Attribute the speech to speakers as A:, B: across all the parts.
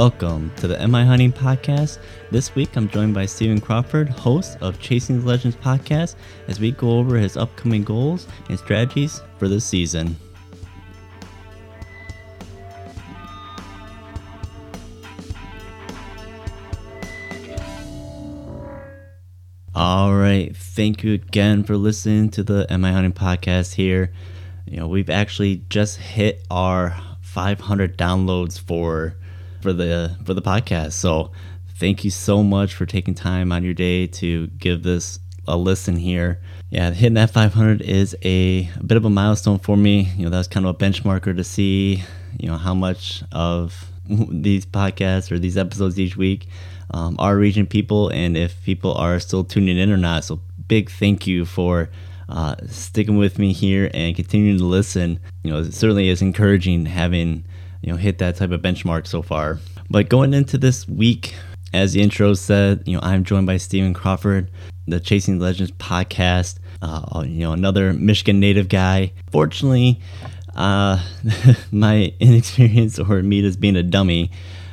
A: Welcome to the MI Hunting Podcast. This week I'm joined by Stephen Crawford, host of Chasing the Legends podcast, as we go over his upcoming goals and strategies for this season. All right. Thank you again for listening to the MI Hunting Podcast here. You know, we've actually just hit our 500 downloads for for the for the podcast. So, thank you so much for taking time on your day to give this a listen here. Yeah, hitting that 500 is a, a bit of a milestone for me. You know, that was kind of a benchmarker to see, you know, how much of these podcasts or these episodes each week um, are reaching people and if people are still tuning in or not. So, big thank you for uh, sticking with me here and continuing to listen. You know, it certainly is encouraging having you know hit that type of benchmark so far. But going into this week, as the intro said, you know I'm joined by Stephen Crawford, the Chasing Legends podcast. Uh, you know another Michigan native guy. Fortunately, uh, my inexperience or me as being a dummy.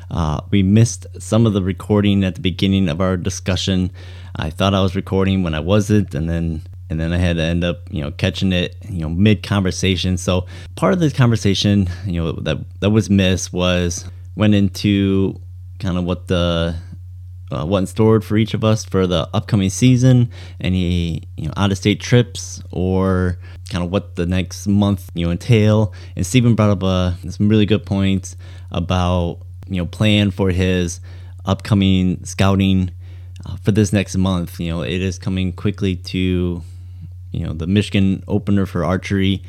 A: Uh, we missed some of the recording at the beginning of our discussion. I thought I was recording when I wasn't, and then and then I had to end up, you know, catching it, you know, mid conversation. So part of this conversation, you know, that that was missed was went into kind of what the uh, what in store for each of us for the upcoming season, any you know out of state trips or kind of what the next month you know entail. And Stephen brought up uh, some really good points about you know plan for his upcoming scouting uh, for this next month. You know, it is coming quickly to you know the Michigan opener for archery,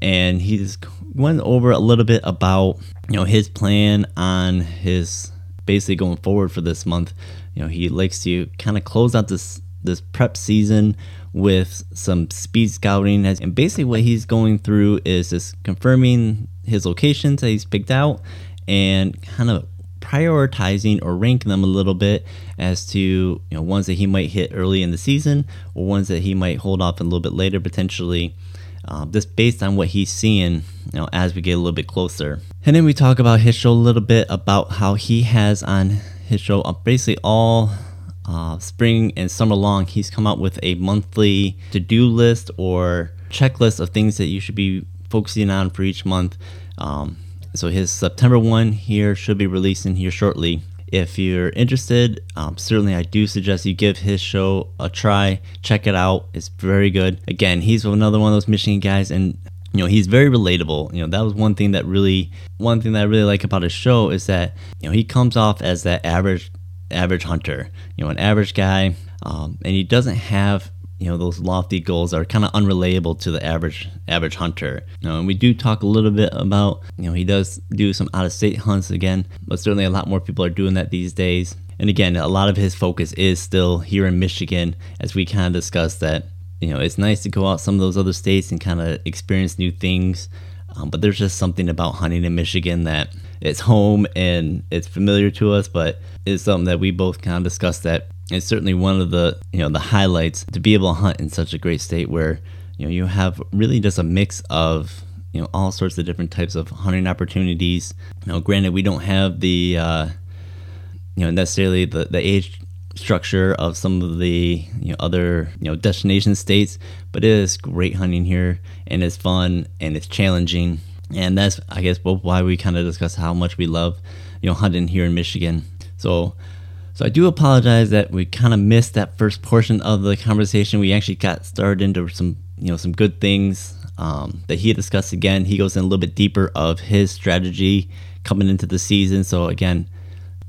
A: and he's went over a little bit about you know his plan on his basically going forward for this month. You know he likes to kind of close out this this prep season with some speed scouting, and basically what he's going through is just confirming his locations that he's picked out and kind of prioritizing or ranking them a little bit as to you know ones that he might hit early in the season or ones that he might hold off a little bit later potentially uh, just based on what he's seeing you know as we get a little bit closer. And then we talk about his show a little bit about how he has on his show uh, basically all uh, spring and summer long he's come out with a monthly to-do list or checklist of things that you should be focusing on for each month. Um, so his September one here should be releasing here shortly. If you're interested, um, certainly I do suggest you give his show a try. Check it out; it's very good. Again, he's another one of those Michigan guys, and you know he's very relatable. You know that was one thing that really, one thing that I really like about his show is that you know he comes off as that average, average hunter. You know, an average guy, um, and he doesn't have you know those lofty goals are kind of unrelatable to the average average hunter. You know, and we do talk a little bit about you know he does do some out of state hunts again, but certainly a lot more people are doing that these days. And again, a lot of his focus is still here in Michigan, as we kind of discussed that you know it's nice to go out some of those other states and kind of experience new things. Um, but there's just something about hunting in Michigan that it's home and it's familiar to us, but it's something that we both kind of discussed that it's certainly one of the you know the highlights to be able to hunt in such a great state where you know you have really just a mix of you know all sorts of different types of hunting opportunities. You granted we don't have the uh, you know necessarily the the age structure of some of the you know other you know destination states, but it is great hunting here and it's fun and it's challenging, and that's I guess both why we kind of discuss how much we love you know hunting here in Michigan. So so I do apologize that we kind of missed that first portion of the conversation. We actually got started into some, you know, some good things um, that he discussed. Again, he goes in a little bit deeper of his strategy coming into the season. So again,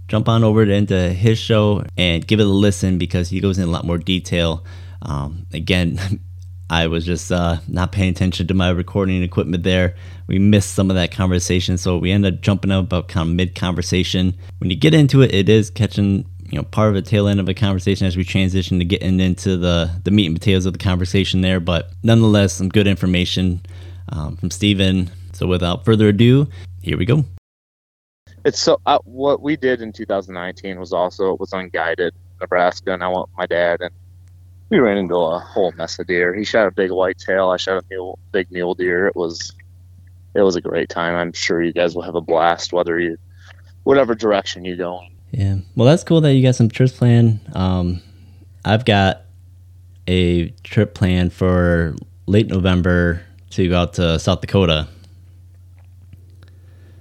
A: jump on over into his show and give it a listen because he goes in a lot more detail. Um, again, I was just uh, not paying attention to my recording equipment there. We missed some of that conversation, so we ended up jumping up about kind of mid conversation. When you get into it, it is catching you know part of the tail end of a conversation as we transition to getting into the the meat and potatoes of the conversation there. But nonetheless, some good information um, from Stephen. So without further ado, here we go.
B: It's so uh, what we did in 2019 was also it was unguided Nebraska, and I went with my dad and we ran into a whole mess of deer. He shot a big whitetail. I shot a mule, big mule deer. It was it was a great time. I'm sure you guys will have a blast whether you whatever direction you go.
A: Yeah. Well, that's cool that you got some trips planned. Um, I've got a trip planned for late November to go out to South Dakota.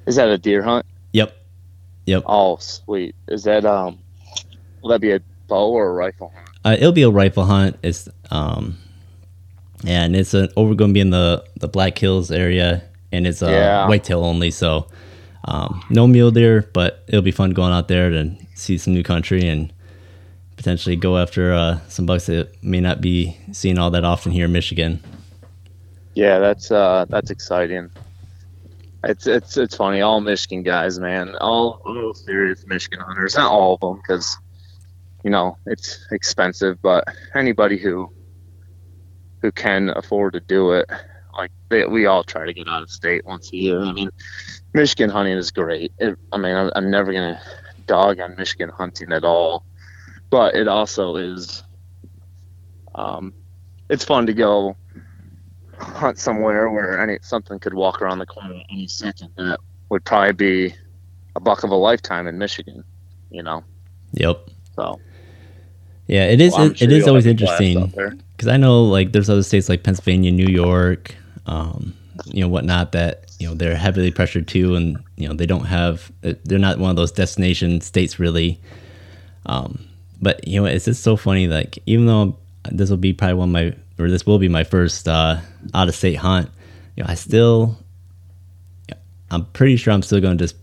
B: Is that a deer hunt?
A: Yep. Yep.
B: Oh, sweet. Is that um? Will that be a bow or a rifle hunt?
A: Uh, it'll be a rifle hunt. It's um, and it's an over going to be in the the Black Hills area, and it's a
B: Yeah.
A: whitetail only. So, um, no mule deer, but it'll be fun going out there to see some new country and potentially go after uh, some bucks that may not be seen all that often here in Michigan.
B: Yeah, that's uh that's exciting. It's it's it's funny. All Michigan guys, man, all, all serious Michigan hunters. Not all of them, because you know it's expensive. But anybody who who can afford to do it, like they, we all try to get out of state once a year. I mean, Michigan hunting is great. It, I mean, I'm, I'm never gonna dog on Michigan hunting at all, but it also is. Um, it's fun to go hunt somewhere where any something could walk around the corner any second that would probably be a buck of a lifetime in Michigan, you know.
A: Yep.
B: So
A: Yeah, it is.
B: Well,
A: it,
B: sure
A: it is always
B: have a blast
A: interesting. because I know like there's other states like Pennsylvania, New York, um, you know whatnot that you know they're heavily pressured too, and you know they don't have they're not one of those destination states really. Um, but you know it's just so funny like even though this will be probably one of my or this will be my first uh, out of state hunt, you know I still I'm pretty sure I'm still going to just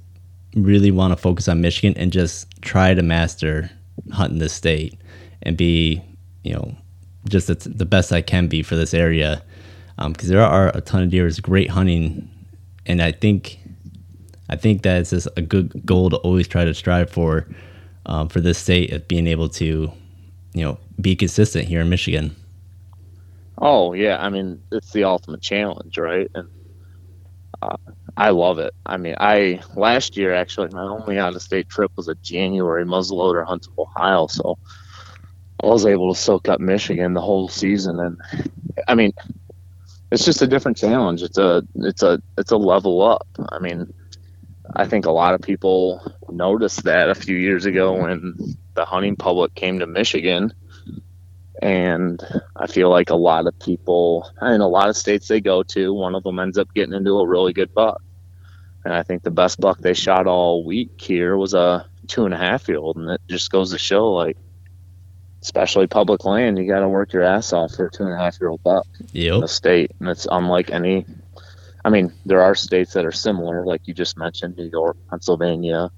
A: really want to focus on Michigan and just try to master hunting this state and be you know just the, best I can be for this area because there are a ton of deer. It's great hunting, and I think I think that it's just a good goal to always try to strive for um, for this state of being able to you know be consistent here in Michigan.
B: Oh yeah, I mean it's the ultimate challenge, right? And uh, I love it. I mean, I last year actually my only out of state trip was a January muzzleloader hunt to Ohio, so I was able to soak up Michigan the whole season, and I mean, it's just a different challenge. It's a it's a it's a level up. I mean, I think a lot of people noticed that a few years ago when the hunting public came to Michigan and I feel like a lot of people in a lot of states they go to, one of them ends up getting into a really good buck. And I think the best buck they shot all week here was a two and a half year old, and it just goes to show, like, especially public land, you got to work your ass off for a two and a half year old buck in the state, and it's unlike any. I mean, there are states that are similar, like you just mentioned, New York, Pennsylvania,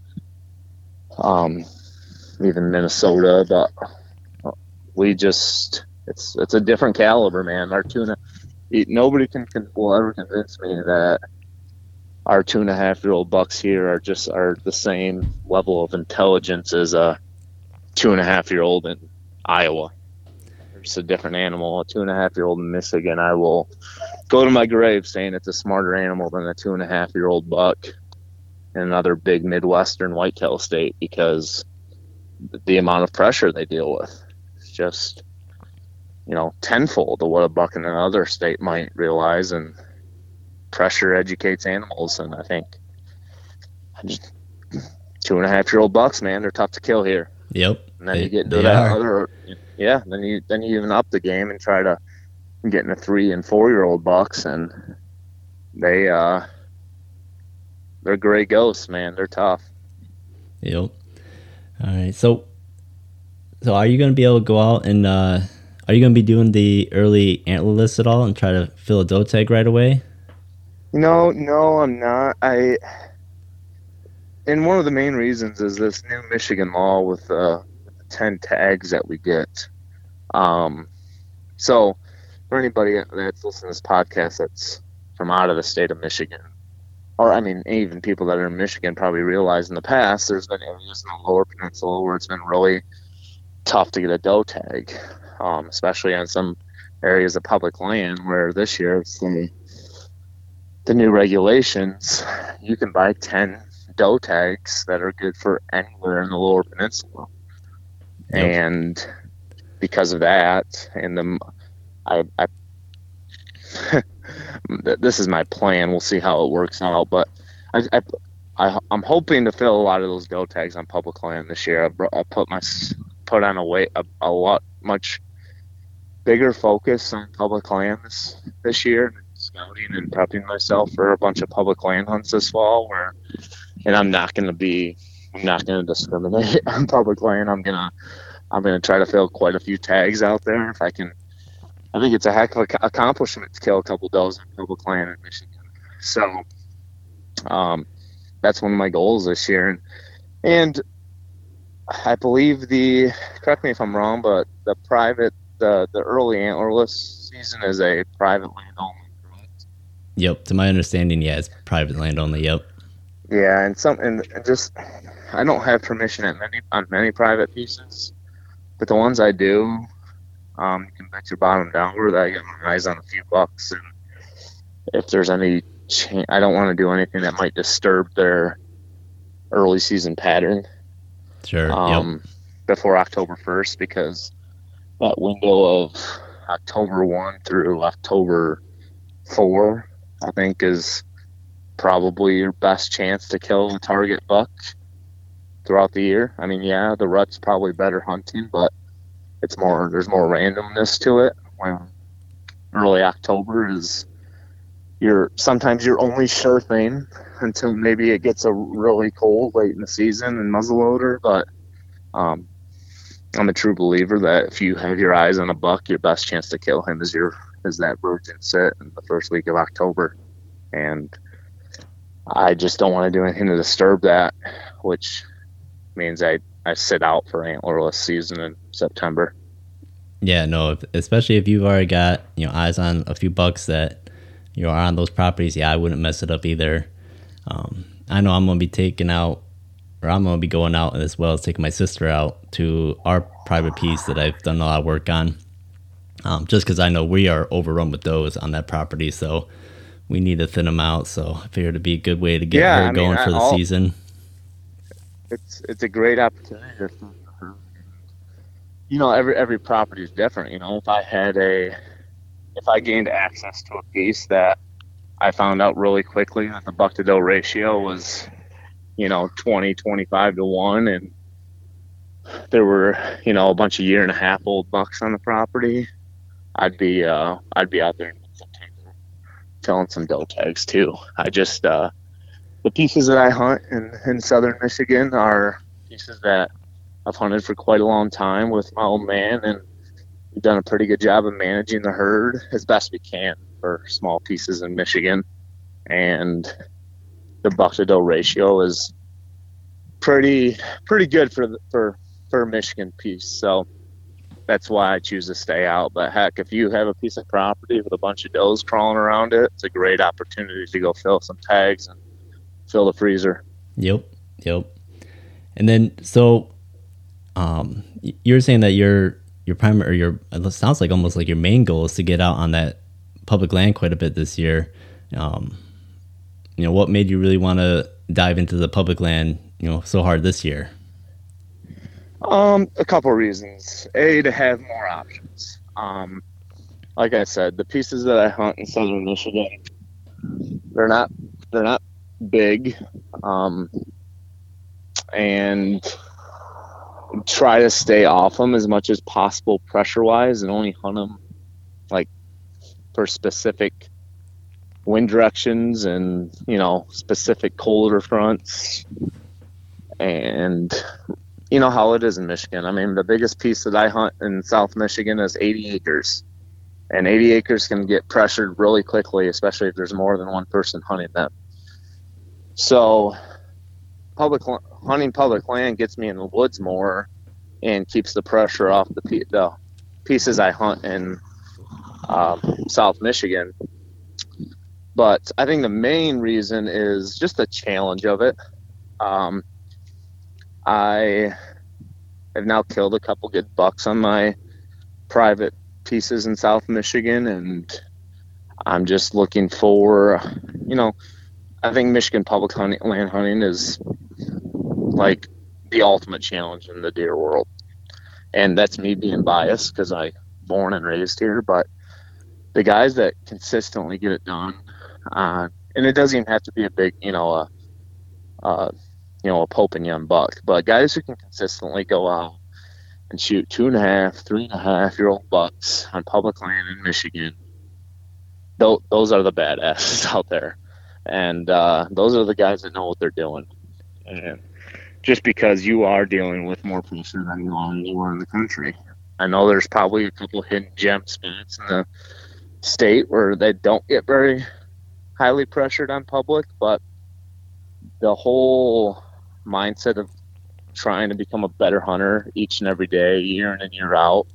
B: um, even Minnesota, but we just it's it's a different caliber, man. Our tuna, nobody can, can will ever convince me that our two and a half year old bucks here are just are the same level of intelligence as a two and a half year old in Iowa. It's a different animal. A two and a half year old in Michigan, I will go to my grave saying it's a smarter animal than a two and a half year old buck in another big Midwestern whitetail state because the amount of pressure they deal with is just you know tenfold of what a buck in another state might realize and pressure educates animals and i think just two and a half year old bucks man they're tough to kill here
A: Yep.
B: And then
A: They-
B: you get into that
A: are.
B: other yeah then you then you even up the game and try to get into three and four year old bucks and they uh they're gray ghosts man they're tough
A: Yep. All right. So, so are you going to be able to go out and uh, are you going to be doing the early antlerless at all and try to fill a doe tag right away?
B: No, no, I'm not. I and one of the main reasons is this new Michigan law with uh, the ten tags that we get. Um, so for anybody that's listening to this podcast that's from out of the state of Michigan, or I mean, even people that are in Michigan probably realize in the past there's been areas in the lower peninsula where it's been really tough to get a doe tag, um, especially on some areas of public land where this year the the new regulations, you can buy 10 doe tags that are good for anywhere in the lower peninsula.
A: Yep.
B: And because of that, and the, I, I this is my plan. We'll see how it works out. But I, I, I, I'm hoping to fill a lot of those doe tags on public land this year. I, I put my put on a weight a, a lot much bigger focus on public land this, this year, scouting and prepping myself for a bunch of public land hunts this fall. Where, and I'm not going to be, I'm not going to discriminate on public land. I'm gonna, I'm gonna try to fill quite a few tags out there if I can. I think it's a heck of an accomplishment to kill a couple does on public land in Michigan. So, um, that's one of my goals this year, and and I believe the correct me if I'm wrong, but the private the the early antlerless season is a private land only. Correct?
A: Yep, to my understanding, yeah, it's private land only. Yep.
B: Yeah, and some and just I don't have permission at many on many private pieces, but the ones I do, um, you can bet your bottom dollar that I get my eyes on a few bucks, and if there's any change, I don't want to do anything that might disturb their early season pattern.
A: Sure.
B: Um, yep. Before October first, because that window of October 1 through October 4, I think, is probably your best chance to kill a target buck throughout the year. I mean, yeah, the rut's probably better hunting, but it's more there's more randomness to it. When early October is your sometimes your only sure thing until maybe it gets a really cold late in the season and muzzleloader, but um, I'm a true believer that if you have your eyes on a buck, your best chance to kill him is your is that virgin sit in the first week of October, and I just don't want to do anything to disturb that, which means I I sit out for antlerless season in September.
A: Yeah, no, especially if you've already got you know eyes on a few bucks that you know, are on those properties. Yeah, I wouldn't mess it up either. Um, I know I'm gonna be taking out or I'm gonna be going out as well as taking my sister out to our private piece that I've done a lot of work on. Um, just because I know we are overrun with those on that property, so we need to thin them out. So I figured it'd be a good way to get yeah, her I mean, going for the I'll, season.
B: It's it's a great opportunity. You know, every every property is different. You know, if I had a if I gained access to a piece that I found out really quickly that the buck to doe ratio was you know 20 25 to 1 and there were you know a bunch of year and a half old bucks on the property i'd be uh i'd be out there in september killing some doe tags too i just uh the pieces that i hunt in in southern michigan are pieces that i've hunted for quite a long time with my old man and we've done a pretty good job of managing the herd as best we can for small pieces in michigan and the buck to doe ratio is pretty pretty good for for for Michigan piece. So that's why I choose to stay out. But heck, if you have a piece of property with a bunch of does crawling around it, it's a great opportunity to go fill some tags and fill the freezer.
A: Yep, yep. And then so, um, you're saying that your your primary, or your it sounds like almost like your main goal is to get out on that public land quite a bit this year. Um, you know, what made you really want to dive into the public land, you know, so hard this year?
B: Um, a couple reasons. A to have more options. Um, like I said, the pieces that I hunt in southern Michigan, they're not they're not big, um, and try to stay off them as much as possible pressure wise, and only hunt them like for specific wind directions and you know specific colder fronts and you know how it is in Michigan. I mean, the biggest piece that I hunt in South Michigan is 80 acres. And 80 acres can get pressured really quickly, especially if there's more than one person hunting them. So, public hunting public land gets me in the woods more and keeps the pressure off the, the pieces I hunt in um, South Michigan. But I think the main reason is just the challenge of it. Um, I have now killed a couple good bucks on my private pieces in South Michigan, and I'm just looking for, you know, I think Michigan public hunting, land hunting is like the ultimate challenge in the deer world, and that's me being biased because I born and raised here. But the guys that consistently get it done uh, and it doesn't even have to be a big, you know, a, uh, you know, a Pope and Young buck. But guys who can consistently go out and shoot two and a half, three and a half year old bucks on public land in Michigan, those are the badasses out there. And uh, those are the guys that know what they're doing. And just because you are dealing with more pressure than you are anywhere in the country. I know there's probably a couple hidden gem spots in the state where they don't get very highly pressured on public, but the whole mindset of trying to become a better hunter each and every day, year in and year out.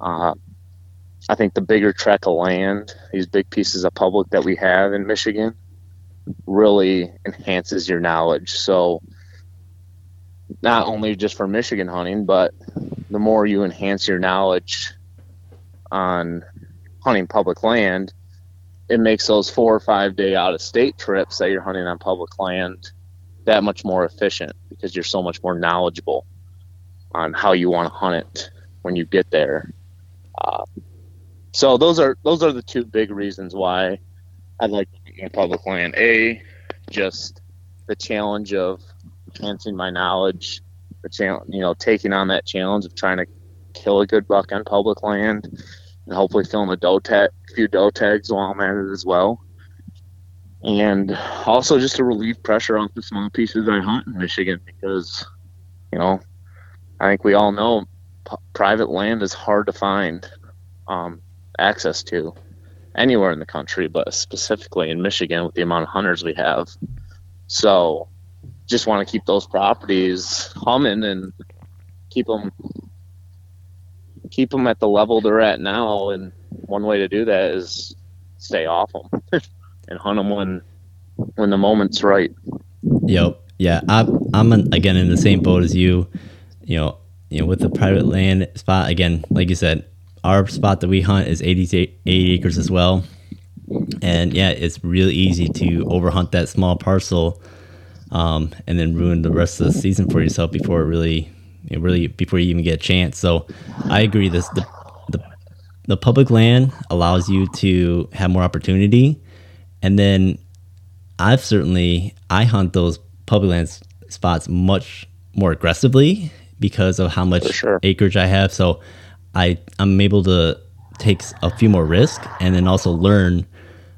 B: Uh, I think the bigger tract of land, these big pieces of public that we have in Michigan, really enhances your knowledge. So, not only just for Michigan hunting, but the more you enhance your knowledge on hunting public land, it makes those four or five day out of state trips that you're hunting on public land that much more efficient because you're so much more knowledgeable on how you want to hunt it when you get there. Uh, so those are those are the two big reasons why I like to make my public land. A, just the challenge of enhancing my knowledge, the challenge, you know, taking on that challenge of trying to kill a good buck on public land, and hopefully filling a doe tag, few doe tags while I'm at it as well and also just to relieve pressure off the small pieces I hunt in Michigan because, you know, I think we all know p- private land is hard to find um, access to anywhere in the country, but specifically in Michigan with the amount of hunters we have. So, just want to keep those properties humming and keep them keep them at the level they're at now. And one way to do that is stay off them. and hunt them when when the moment's right.
A: Yep. Yeah, I'm I'm again in the same boat as you. You know, you know, with the private land spot again, like you said, our spot that we hunt is 80, 80 acres as well, and yeah, it's really easy to overhunt that small parcel, um, and then ruin the rest of the season for yourself before it really, you know, really before you even get a chance. So, I agree. This the the the public land allows you to have more opportunity and then I've certainly I hunt those public land spots much more aggressively because of how much sure. acreage I have. So I I'm able to take a few more risks and then also learn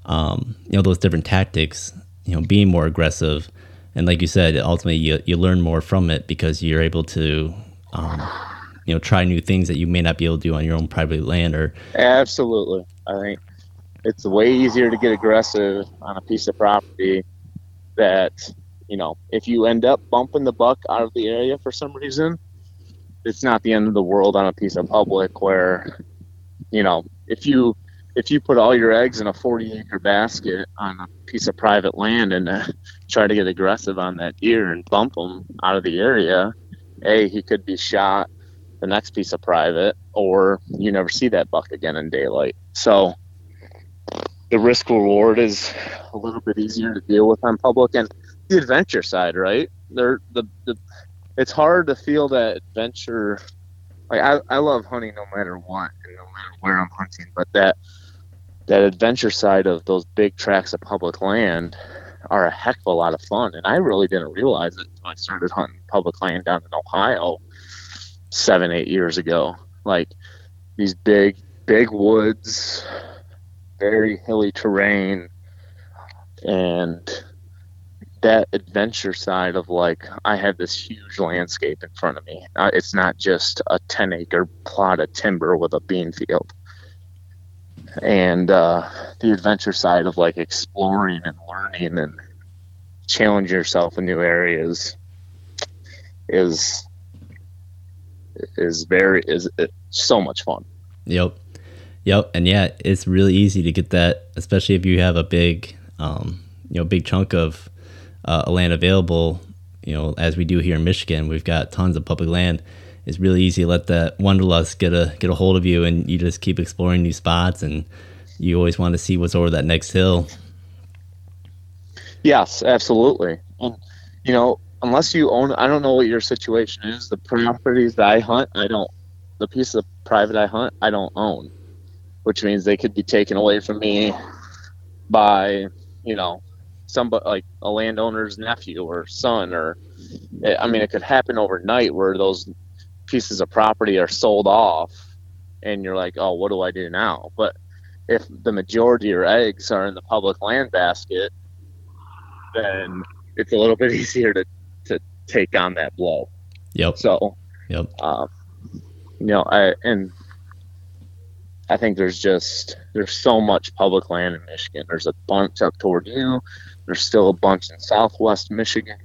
A: um, you know those different tactics. You know, being more aggressive, and like you said, ultimately you you learn more from it because you're able to. Um, you know, try new things that you may not be able to do on your own private land or
B: absolutely. I think it's way easier to get aggressive on a piece of property that you know if you end up bumping the buck out of the area for some reason it's not the end of the world on a piece of public where you know if you if you put all your eggs in a 40 acre basket on a piece of private land and uh, try to get aggressive on that deer and bump him out of the area a he could be shot the next piece of private or you never see that buck again in daylight so the risk reward is a little bit easier to deal with on public and the adventure side, right? There, the, the it's hard to feel that adventure. Like I, I love hunting no matter what and no matter where I'm hunting, but that that adventure side of those big tracts of public land are a heck of a lot of fun. And I really didn't realize it until I started hunting public land down in Ohio seven, eight years ago. Like these big, big woods, very hilly terrain and that adventure side of like I have this huge landscape in front of me. Uh, it's not just a 10 acre plot of timber with a bean field. And uh, the adventure side of like exploring and learning and challenge yourself in new areas is is very is so much fun.
A: Yep. Yep, and yeah, it's really easy to get that, especially if you have a big, um, you know, big chunk of uh, land available. You know, as we do here in Michigan, we've got tons of public land. It's really easy to let that wanderlust get a get a hold of you, and you just keep exploring new spots, and you always want to see what's over that next hill.
B: Yes, absolutely. And you know, unless you own, I don't know what your situation is. The properties that I hunt, I don't. The piece of private I hunt, I don't own which means they could be taken away from me by, you know, somebody like a landowner's nephew or son, or I mean, it could happen overnight where those pieces of property are sold off, and you're like, oh, what do I do now? But if the majority of your eggs are in the public land basket, then it's a little bit easier to, to take on that blow.
A: Yep.
B: So,
A: yep.
B: Um, you know, I and I think there's just there's so much public land in Michigan. There's a bunch up toward you. There's still a bunch in Southwest Michigan.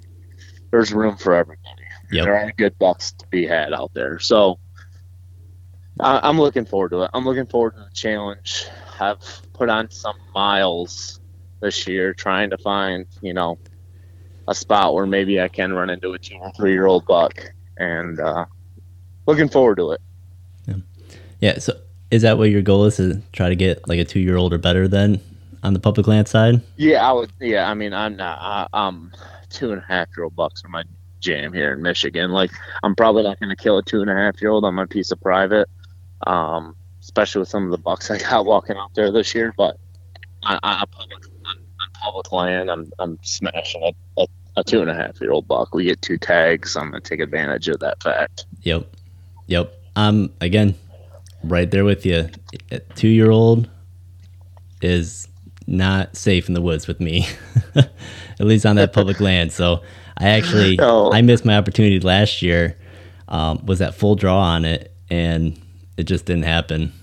B: There's room for everybody.
A: Yep.
B: There are good bucks to be had out there. So I, am looking forward to it. I'm looking forward to the challenge. I've put on some miles this year trying to find, you know, a spot where maybe I can run into a two or three year old buck and uh, looking forward to it.
A: Yeah. yeah. So is that what your goal is to try to get like a two year old or better then on the public land side?
B: Yeah, I would. Yeah, I mean, I'm not. I, I'm two and a half year old bucks are my jam here in Michigan. Like, I'm probably not going to kill a two and a half year old on my piece of private, um, especially with some of the bucks I got walking out there this year. But on, on public on, on, public land, I'm I'm smashing a, a, a two and a half year old buck. We get two tags. I'm going to take advantage of that fact.
A: Yep, yep. Um, again, right there with you. A two year old is not safe in the woods with me, at least on that public land. So I actually oh. I missed my opportunity last year. Um, was at full draw on it, and it just didn't happen.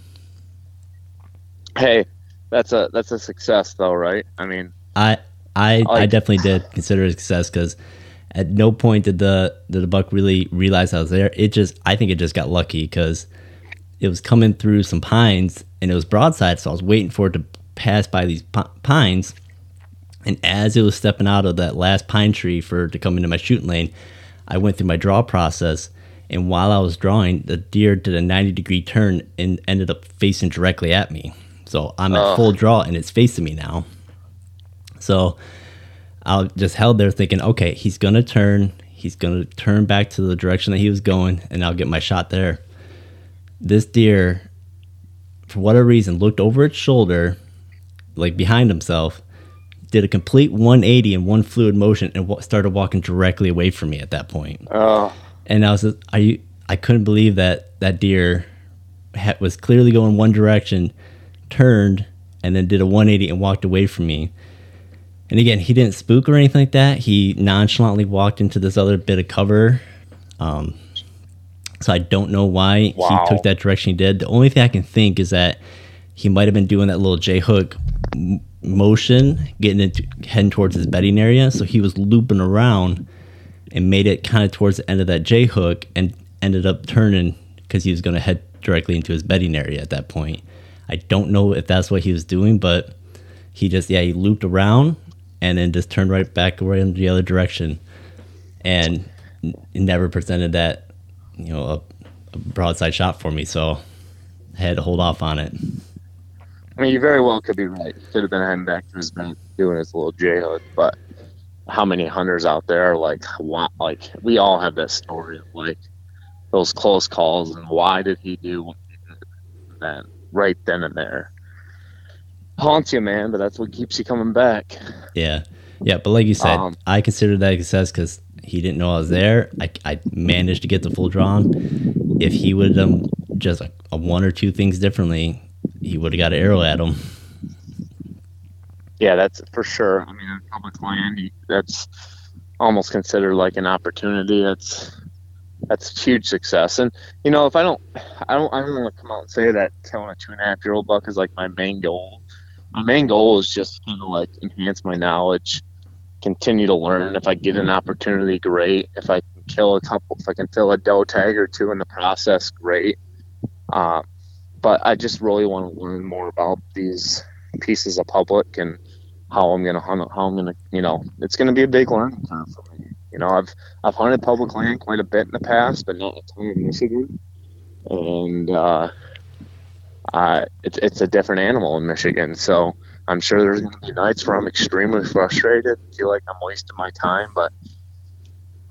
B: Hey, that's a that's a success though, right? I mean,
A: I I like, I definitely did consider it a success because at no point did the did the buck really realize I was there. It just I think it just got lucky because it was coming through some pines and it was broadside, so I was waiting for it to pass by these pines. And as it was stepping out of that last pine tree for to come into my shooting lane, I went through my draw process. And while I was drawing, the deer did a 90 degree turn and ended up facing directly at me. So I'm at full draw and it's facing me now. So I just held there thinking, okay, he's going to turn. He's going to turn back to the direction that he was going, and I'll get my shot there this deer, for whatever reason, looked over its shoulder, like behind himself, did a complete 180 in one fluid motion, and w- started walking directly away from me at that point.
B: Oh.
A: And I was, are you? I couldn't believe that that deer ha- was clearly going one direction, turned, and then did a 180 and walked away from me. And again, he didn't spook or anything like that. He nonchalantly walked into this other bit of cover. Um, so I don't know why wow. he took that direction he did. The only thing I can think is that he might have been doing that little J hook motion, getting into heading towards his bedding area. So he was looping around and made it kind of towards the end of that J hook and ended up turning because he was going to head directly into his bedding area at that point. I don't know if that's what he was doing, but he just yeah he looped around and then just turned right back right in the other direction, and n- never presented that you know a, a broadside shot for me, so I had to hold off on it.
B: I mean, you very well could be right. Could have been heading back to his bed doing his little J hook, but how many hunters out there are like, why, like we all have that story of like those close calls and why did he do that right then and there? Haunts you, man, but that's what keeps you coming back.
A: Yeah, yeah, but like you said, um, I consider that a success because he didn't know I was there. I, I managed to get the full draw. If he would have done just a, a one or two things differently, he would have got an arrow at him.
B: Yeah, that's for sure. I mean, public land, that's almost considered like an opportunity. That's that's huge success. And you know, if I don't, I don't, I don't want to come out and say that killing a two and a half year old buck is like my main goal. My main goal is just kind of like enhance my knowledge continue to learn. If I get an opportunity, great. If I can kill a couple, if I can fill a doe tag or two in the process, great. Uh, but I just really want to learn more about these pieces of public and how I'm gonna hunt. How I'm gonna, you know, it's gonna be a big learning curve for me. You know, I've I've hunted public land quite a bit in the past, but not a ton in Michigan. And uh, I, it's it's a different animal in Michigan, so I'm sure there's going to be nights where I'm extremely frustrated, feel like I'm wasting my time, but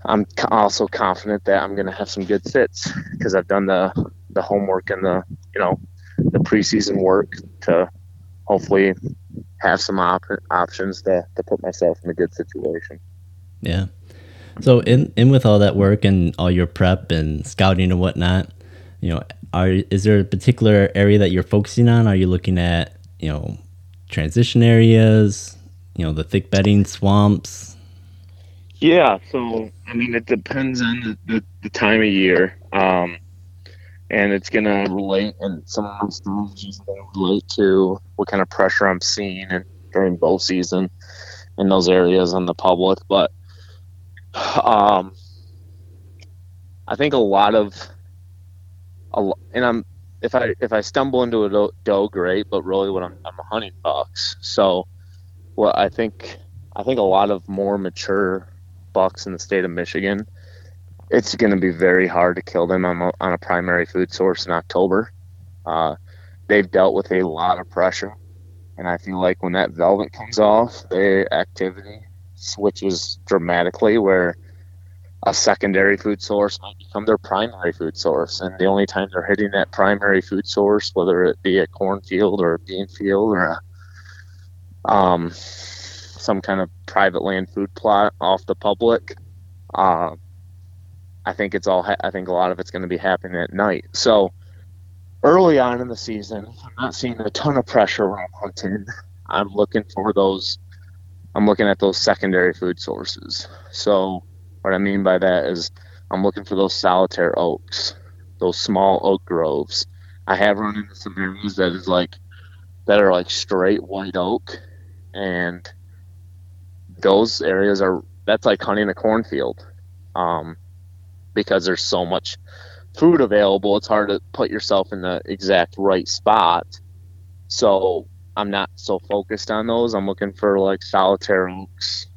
B: I'm also confident that I'm going to have some good sits because I've done the the homework and the you know the preseason work to hopefully have some op- options to, to put myself in a good situation.
A: Yeah. So in in with all that work and all your prep and scouting and whatnot, you know, are is there a particular area that you're focusing on? Are you looking at you know transition areas, you know, the thick bedding swamps?
B: Yeah, so I mean, it depends on the, the, the time of year, um, and it's gonna relate, and some of my strategies gonna relate to what kind of pressure I'm seeing and during bow season in those areas on the public. But um, I think a lot of, a, and I'm if I if I stumble into a doe, great. But really, what I'm I'm hunting bucks. So, what I think I think a lot of more mature bucks in the state of Michigan, it's going to be very hard to kill them on a, on a primary food source in October. Uh, they've dealt with a lot of pressure, and I feel like when that velvet comes off, the activity switches dramatically. Where a secondary food source might become their primary food source. And the only time they're hitting that primary food source, whether it be a cornfield or a bean field or a, um, some kind of private land food plot off the public, uh, I think it's all. Ha- I think a lot of it's going to be happening at night. So early on in the season, I'm not seeing a ton of pressure I'm hunting. I'm looking for those. I'm looking at those secondary food sources. So what I mean by that is I'm looking for those solitaire oaks, those small oak groves. I have run into some areas that is like that are like straight white oak, and those areas are that's like hunting a cornfield, um, because there's so much food available. It's hard to put yourself in the exact right spot. So I'm not so focused on those. I'm looking for like solitaire oaks,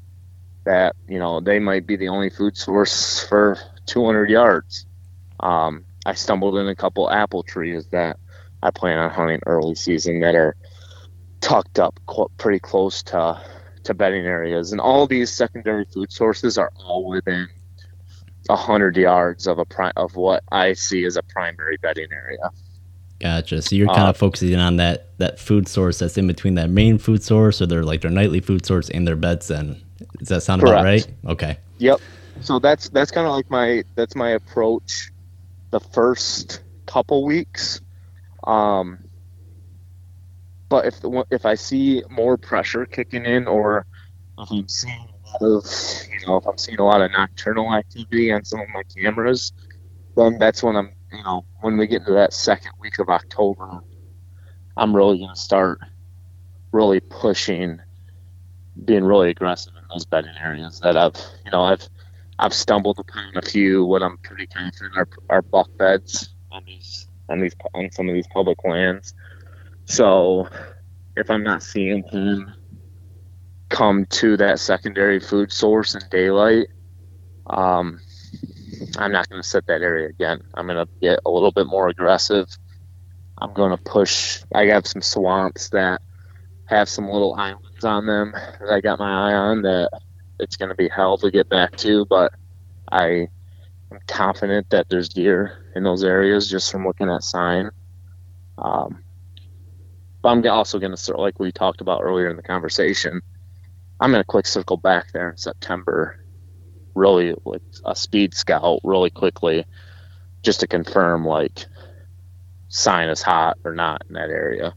B: that you know they might be the only food source for 200 yards. Um, I stumbled in a couple apple trees that I plan on hunting early season that are tucked up pretty close to to bedding areas, and all these secondary food sources are all within hundred yards of a pri- of what I see as a primary bedding area.
A: Gotcha. So you're kind uh, of focusing on that that food source that's in between that main food source, or they're like their nightly food source and their beds. Then does that sound Correct. about right? Okay.
B: Yep. So that's that's kind of like my that's my approach. The first couple weeks, um, but if if I see more pressure kicking in, or if I'm seeing of you know if I'm seeing a lot of nocturnal activity on some of my cameras, then that's when I'm you know when we get into that second week of October, I'm really gonna start really pushing, being really aggressive in those bedding areas that I've you know I've I've stumbled upon a few what I'm pretty confident are, are buck beds on these on these on some of these public lands. So if I'm not seeing him come to that secondary food source in daylight, um, I'm not going to set that area again. I'm going to get a little bit more aggressive. I'm going to push. I have some swamps that have some little islands on them that I got my eye on that it's going to be hell to get back to, but I am confident that there's deer in those areas just from looking at sign. Um, but I'm also going to start, like we talked about earlier in the conversation, I'm going to quick circle back there in September, really with a speed scout really quickly, just to confirm like sign is hot or not in that area.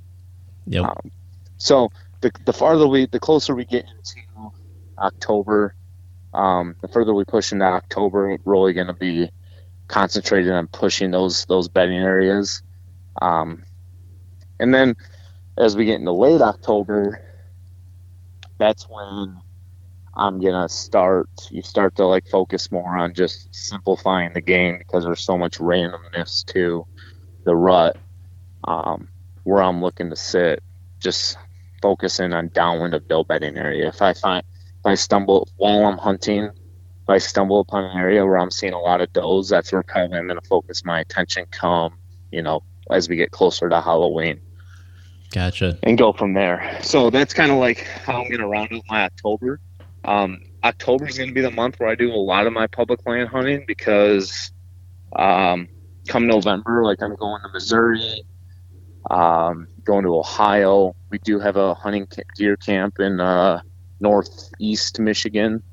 A: Yep. Um,
B: so the, the farther we, the closer we get into October, um, the further we push into October, really going to be concentrated on pushing those those bedding areas. Um, and then as we get into late October, that's when I'm gonna start. You start to like focus more on just simplifying the game because there's so much randomness to the rut. Um, where I'm looking to sit, just focusing on downwind of doe bedding area. If I find if I stumble while I'm hunting, if I stumble upon an area where I'm seeing a lot of does, that's where of I'm to focus my attention. Come, you know, as we get closer to Halloween.
A: Gotcha.
B: And go from there. So that's kind of like how I'm going to round out my October. Um, October is going to be the month where I do a lot of my public land hunting because um, come November, like I'm going to Missouri, Um, going to Ohio, we do have a hunting deer camp in uh, northeast Michigan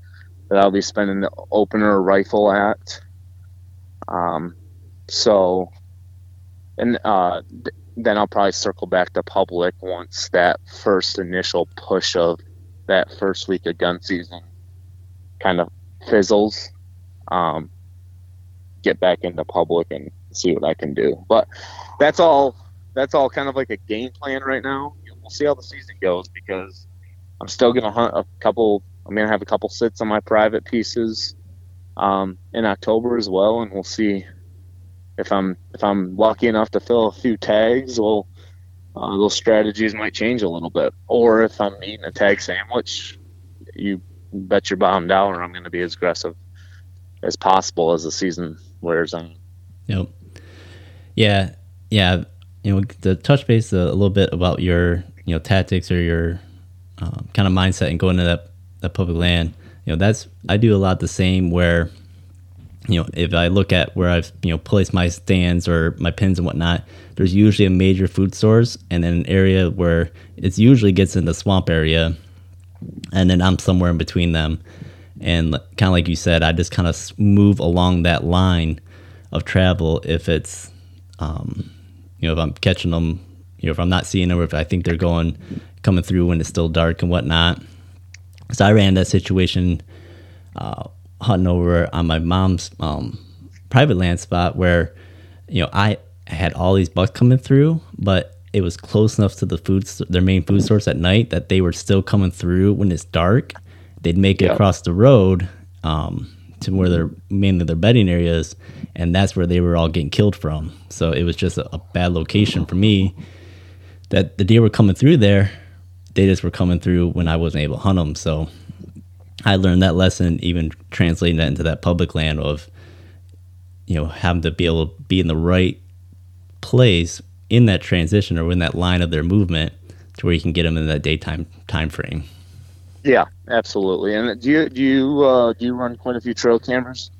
B: that I'll be spending the opener rifle at. Um, so, and uh, then I'll probably circle back to public once that first initial push of that first week of gun season kind of fizzles. Um, get back into public and see what I can do. But that's all. That's all kind of like a game plan right now. We'll see how the season goes because I'm still gonna hunt a couple. I'm gonna have a couple sits on my private pieces um, in October as well, and we'll see if I'm if I'm lucky enough to fill a few tags, well, uh, those strategies might change a little bit. Or if I'm eating a tag sandwich, you bet your bottom dollar I'm going to be as aggressive as possible as the season wears on.
A: Yep. Yeah. Yeah. You know, to touch base a, little bit about your you know tactics or your um, kind of mindset and going to that that public land. You know, that's I do a lot the same where you know, if I look at where I've you know placed my stands or my pins and whatnot, there's usually a major food source and then an area where it usually gets in the swamp area, and then I'm somewhere in between them, and kind of like you said, I just kind of move along that line of travel if it's, um, you know, if I'm catching them, you know, if I'm not seeing them, or if I think they're going coming through when it's still dark and whatnot. So I ran that situation. Uh, hunting over on my mom's um, private land spot where, you know, I had all these bucks coming through, but it was close enough to the food, their main food source at night that they were still coming through when it's dark. They'd make it across the road um, to where they're mainly their bedding areas, and that's where they were all getting killed from. So it was just a, a bad location for me. That the deer were coming through there, they just were coming through when I wasn't able to hunt them. So I learned that lesson, even translating that into that public land of, you know, having to be able to be in the right place in that transition or in that line of their movement to where you can get them in that daytime time frame.
B: Yeah, absolutely. And do you do you uh, do you run quite a few trail cameras?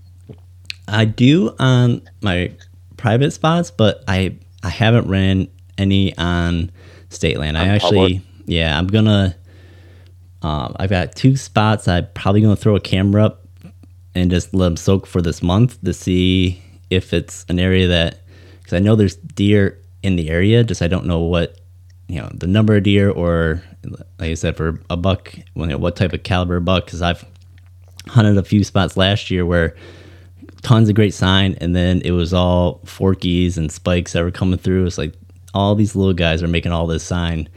A: I do on my private spots, but I I haven't ran any on state land. On I actually, public? yeah, I'm gonna um, I've got two spots. I'm probably going to throw a camera up and just let them soak for this month to see if it's an area that, because I know there's deer in the area, just I don't know what, you know, the number of deer or, like I said, for a buck, you know, what type of caliber buck, because I've hunted a few spots last year where tons of great sign, and then it was all forkies and spikes that were coming through. It's like all these little guys are making all this sign.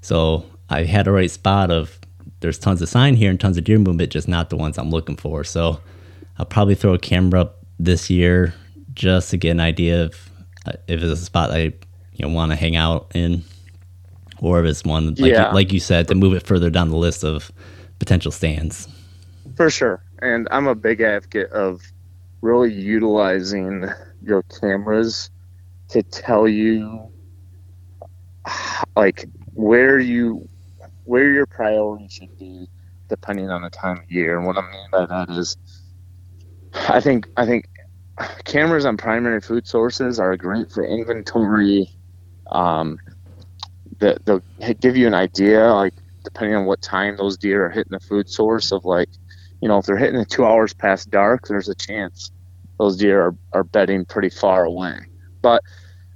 A: So I had a right spot of there's tons of sign here and tons of deer movement, just not the ones I'm looking for. So I'll probably throw a camera up this year just to get an idea of uh, if it's a spot I you know want to hang out in, or if it's one like yeah. you, like you said to move it further down the list of potential stands.
B: For sure, and I'm a big advocate of really utilizing your cameras to tell you like where you where your priority should be depending on the time of year. And what I mean by that is, I think I think cameras on primary food sources are great for inventory. Um, that they'll give you an idea, like depending on what time those deer are hitting the food source, of like, you know, if they're hitting it two hours past dark, there's a chance those deer are, are bedding pretty far away. But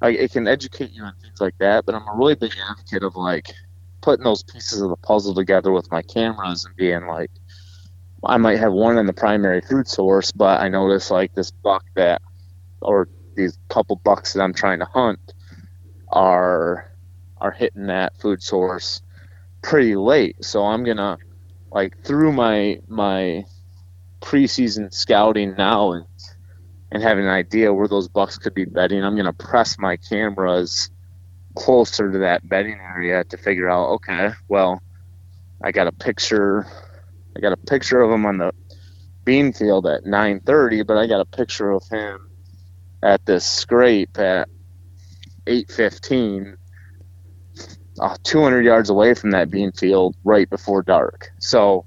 B: like, it can educate you on things like that. But I'm a really big advocate of like putting those pieces of the puzzle together with my cameras and being like, I might have one in the primary food source, but I notice like this buck that, or these couple bucks that I'm trying to hunt, are are hitting that food source pretty late. So I'm gonna like through my my preseason scouting now and and having an idea where those bucks could be bedding, I'm gonna press my cameras closer to that bedding area to figure out okay well i got a picture i got a picture of him on the bean field at 9.30 but i got a picture of him at this scrape at 8.15 uh, 200 yards away from that bean field right before dark. So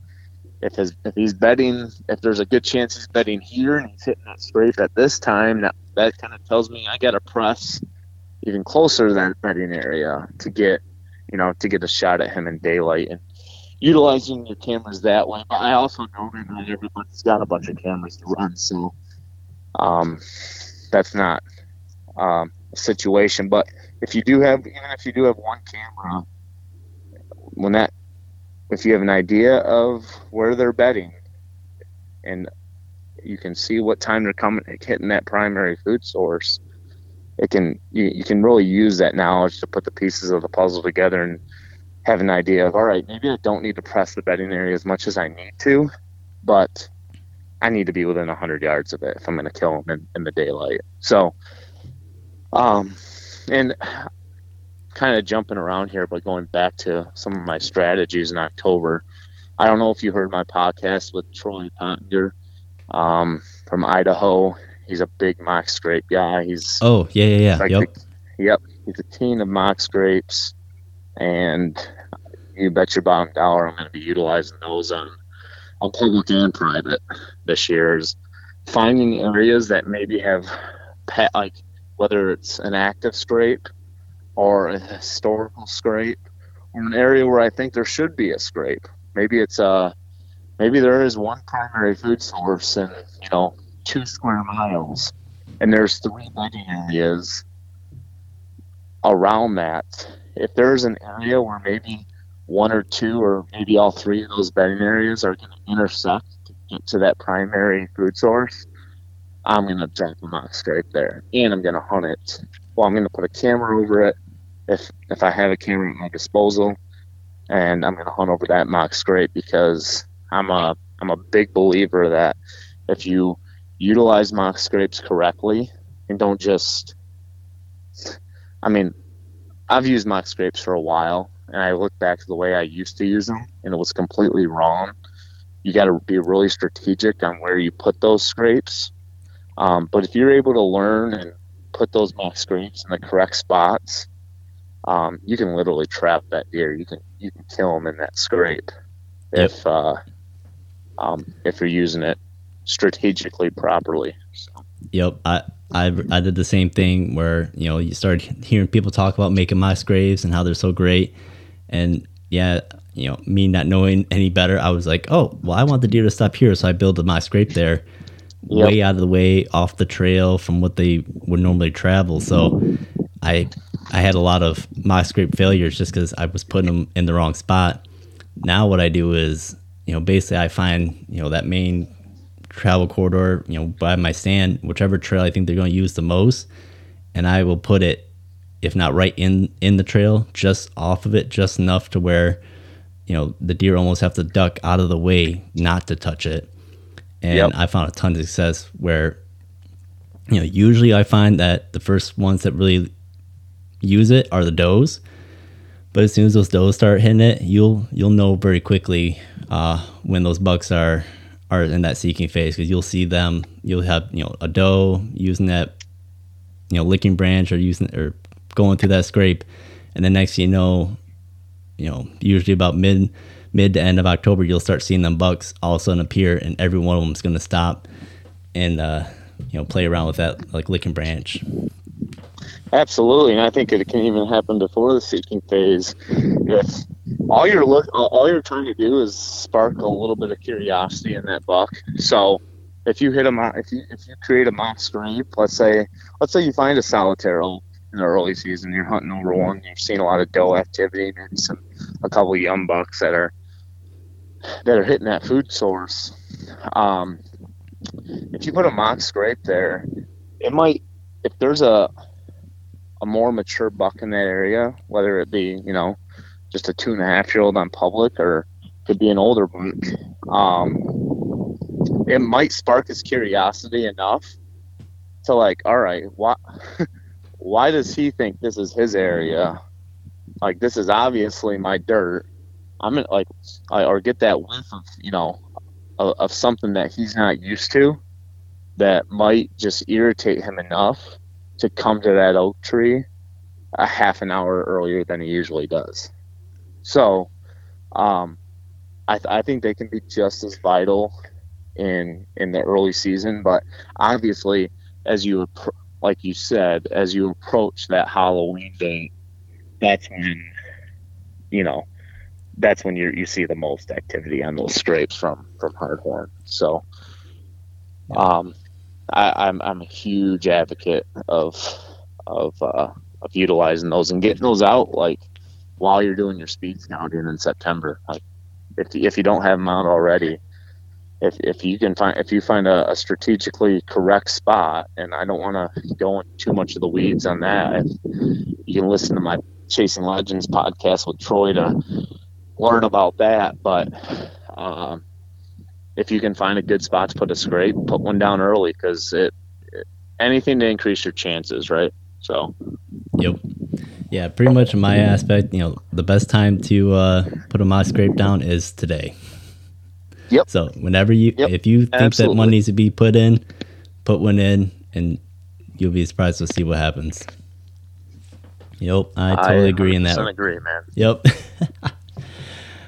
B: if his if he's betting if there's a good chance he's betting here and he's hitting that scrape at this time that that kind of tells me i got to press even closer to that bedding area to get, you know, to get a shot at him in daylight and utilizing your cameras that way. But I also know that not everybody's got a bunch of cameras to run, so um, that's not um, a situation. But if you do have, even if you do have one camera, when that, if you have an idea of where they're bedding, and you can see what time they're coming hitting that primary food source it can you, you can really use that knowledge to put the pieces of the puzzle together and have an idea of all right maybe i don't need to press the bedding area as much as i need to but i need to be within 100 yards of it if i'm going to kill them in, in the daylight. So um and kind of jumping around here but going back to some of my strategies in october i don't know if you heard my podcast with troy pottinger um, from idaho he's a big mock scrape guy. He's
A: oh yeah yeah yeah
B: like
A: yep
B: the, yep. He's a teen of mock scrapes, and you bet your bottom dollar I'm going to be utilizing those on on public and private this year. Is finding areas that maybe have pet like whether it's an active scrape or a historical scrape or an area where I think there should be a scrape. Maybe it's a maybe there is one primary food source and you know two square miles, and there's three bedding areas around that. If there's an area where maybe one or two or maybe all three of those bedding areas are going to intersect to get to that primary food source, I'm going to drop a mock scrape there, and I'm going to hunt it. Well, I'm going to put a camera over it if if I have a camera at my disposal, and I'm going to hunt over that mock scrape because I'm a I'm a big believer that if you utilize mock scrapes correctly and don't just I mean, I've used mock scrapes for a while and I look back to the way I used to use them and it was completely wrong. You got to be really strategic on where you put those scrapes. Um, but if you're able to learn and put those mock scrapes in the correct spots, um, you can literally trap that deer. You can you can kill them in that scrape yep. if uh, um, if you're using it strategically properly. So.
A: Yep, I, I I did the same thing where you know you started hearing people talk about making mock scrapes and how they're so great, and yeah, you know me not knowing any better, I was like, oh well, I want the deer to stop here, so I build a mock scrape there, yep. way out of the way, off the trail from what they would normally travel. So I I had a lot of mock scrape failures just because I was putting them in the wrong spot. Now what I do is you know basically I find you know that main travel corridor, you know, by my stand, whichever trail I think they're going to use the most, and I will put it, if not right in in the trail, just off of it, just enough to where, you know, the deer almost have to duck out of the way not to touch it. And yep. I found a ton of success where, you know, usually I find that the first ones that really use it are the does. But as soon as those does start hitting it, you'll you'll know very quickly uh, when those bucks are are in that seeking phase because you'll see them. You'll have you know a doe using that you know licking branch or using or going through that scrape, and then next you know, you know usually about mid mid to end of October you'll start seeing them bucks all of a sudden appear, and every one of them is going to stop and uh, you know play around with that like licking branch.
B: Absolutely, and I think it can even happen before the seeking phase. If all you're look, all you're trying to do is spark a little bit of curiosity in that buck. So, if you hit a mo- if you if you create a mock scrape, let's say let's say you find a solitaire in the early season, you're hunting over one, you've seen a lot of doe activity, maybe some a couple young bucks that are that are hitting that food source. Um, if you put a mock scrape there, it might if there's a a more mature buck in that area, whether it be you know just a two and a half year old on public or could be an older buck, um, it might spark his curiosity enough to like, all right, why why does he think this is his area? Like this is obviously my dirt. I'm gonna like, or get that whiff of you know of, of something that he's not used to that might just irritate him enough to come to that oak tree a half an hour earlier than he usually does. So, um, I, th- I think they can be just as vital in in the early season. But obviously, as you like you said, as you approach that Halloween date, that's when, you know, that's when you you see the most activity on those scrapes from from hardhorn. So, um, I, I'm I'm a huge advocate of of uh, of utilizing those and getting those out like while you're doing your speed scouting in September. Like if if you don't have them out already, if if you can find if you find a, a strategically correct spot, and I don't want to go into too much of the weeds on that. You can listen to my Chasing Legends podcast with Troy to learn about that. But um, if you can find a good spot to put a scrape, put one down early because it, it anything to increase your chances, right? So.
A: Yep. Yeah, pretty much my aspect, you know, the best time to uh, put a mock scrape down is today.
B: Yep.
A: So whenever you, yep. if you think Absolutely. that one needs to be put in, put one in, and you'll be surprised to see what happens. Yep, I totally I agree in that.
B: I agree, man.
A: Yep.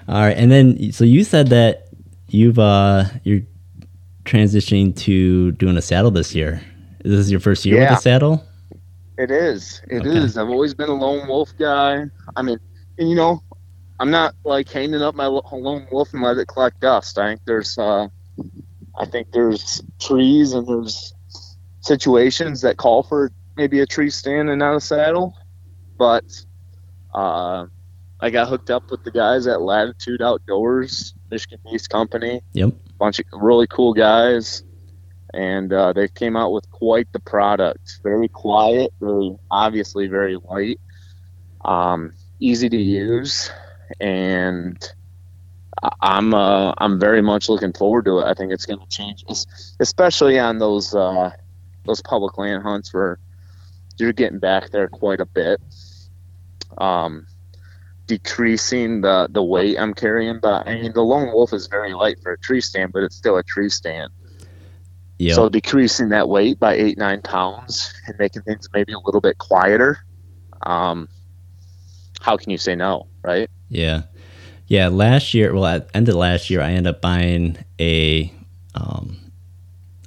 A: All right, and then so you said that you've uh you're transitioning to doing a saddle this year. Is this your first year yeah. with a saddle?
B: It is. It okay. is. I've always been a lone wolf guy. I mean, and you know, I'm not like hanging up my lone wolf and let it collect dust. I think there's, uh, I think there's trees and there's situations that call for maybe a tree stand and not a saddle. But uh, I got hooked up with the guys at Latitude Outdoors, Michigan-based company.
A: Yep.
B: Bunch of really cool guys, and uh, they came out with quite the product. Very quiet, very obviously very light, um, easy to use and I'm uh, I'm very much looking forward to it. I think it's going to change, especially on those uh, those public land hunts where you're getting back there quite a bit. Um, decreasing the the weight I'm carrying, but I mean the lone wolf is very light for a tree stand, but it's still a tree stand. Yeah. So decreasing that weight by eight nine pounds and making things maybe a little bit quieter. Um, how can you say no, right?
A: Yeah. Yeah, last year, well, at end of last year, I ended up buying a um,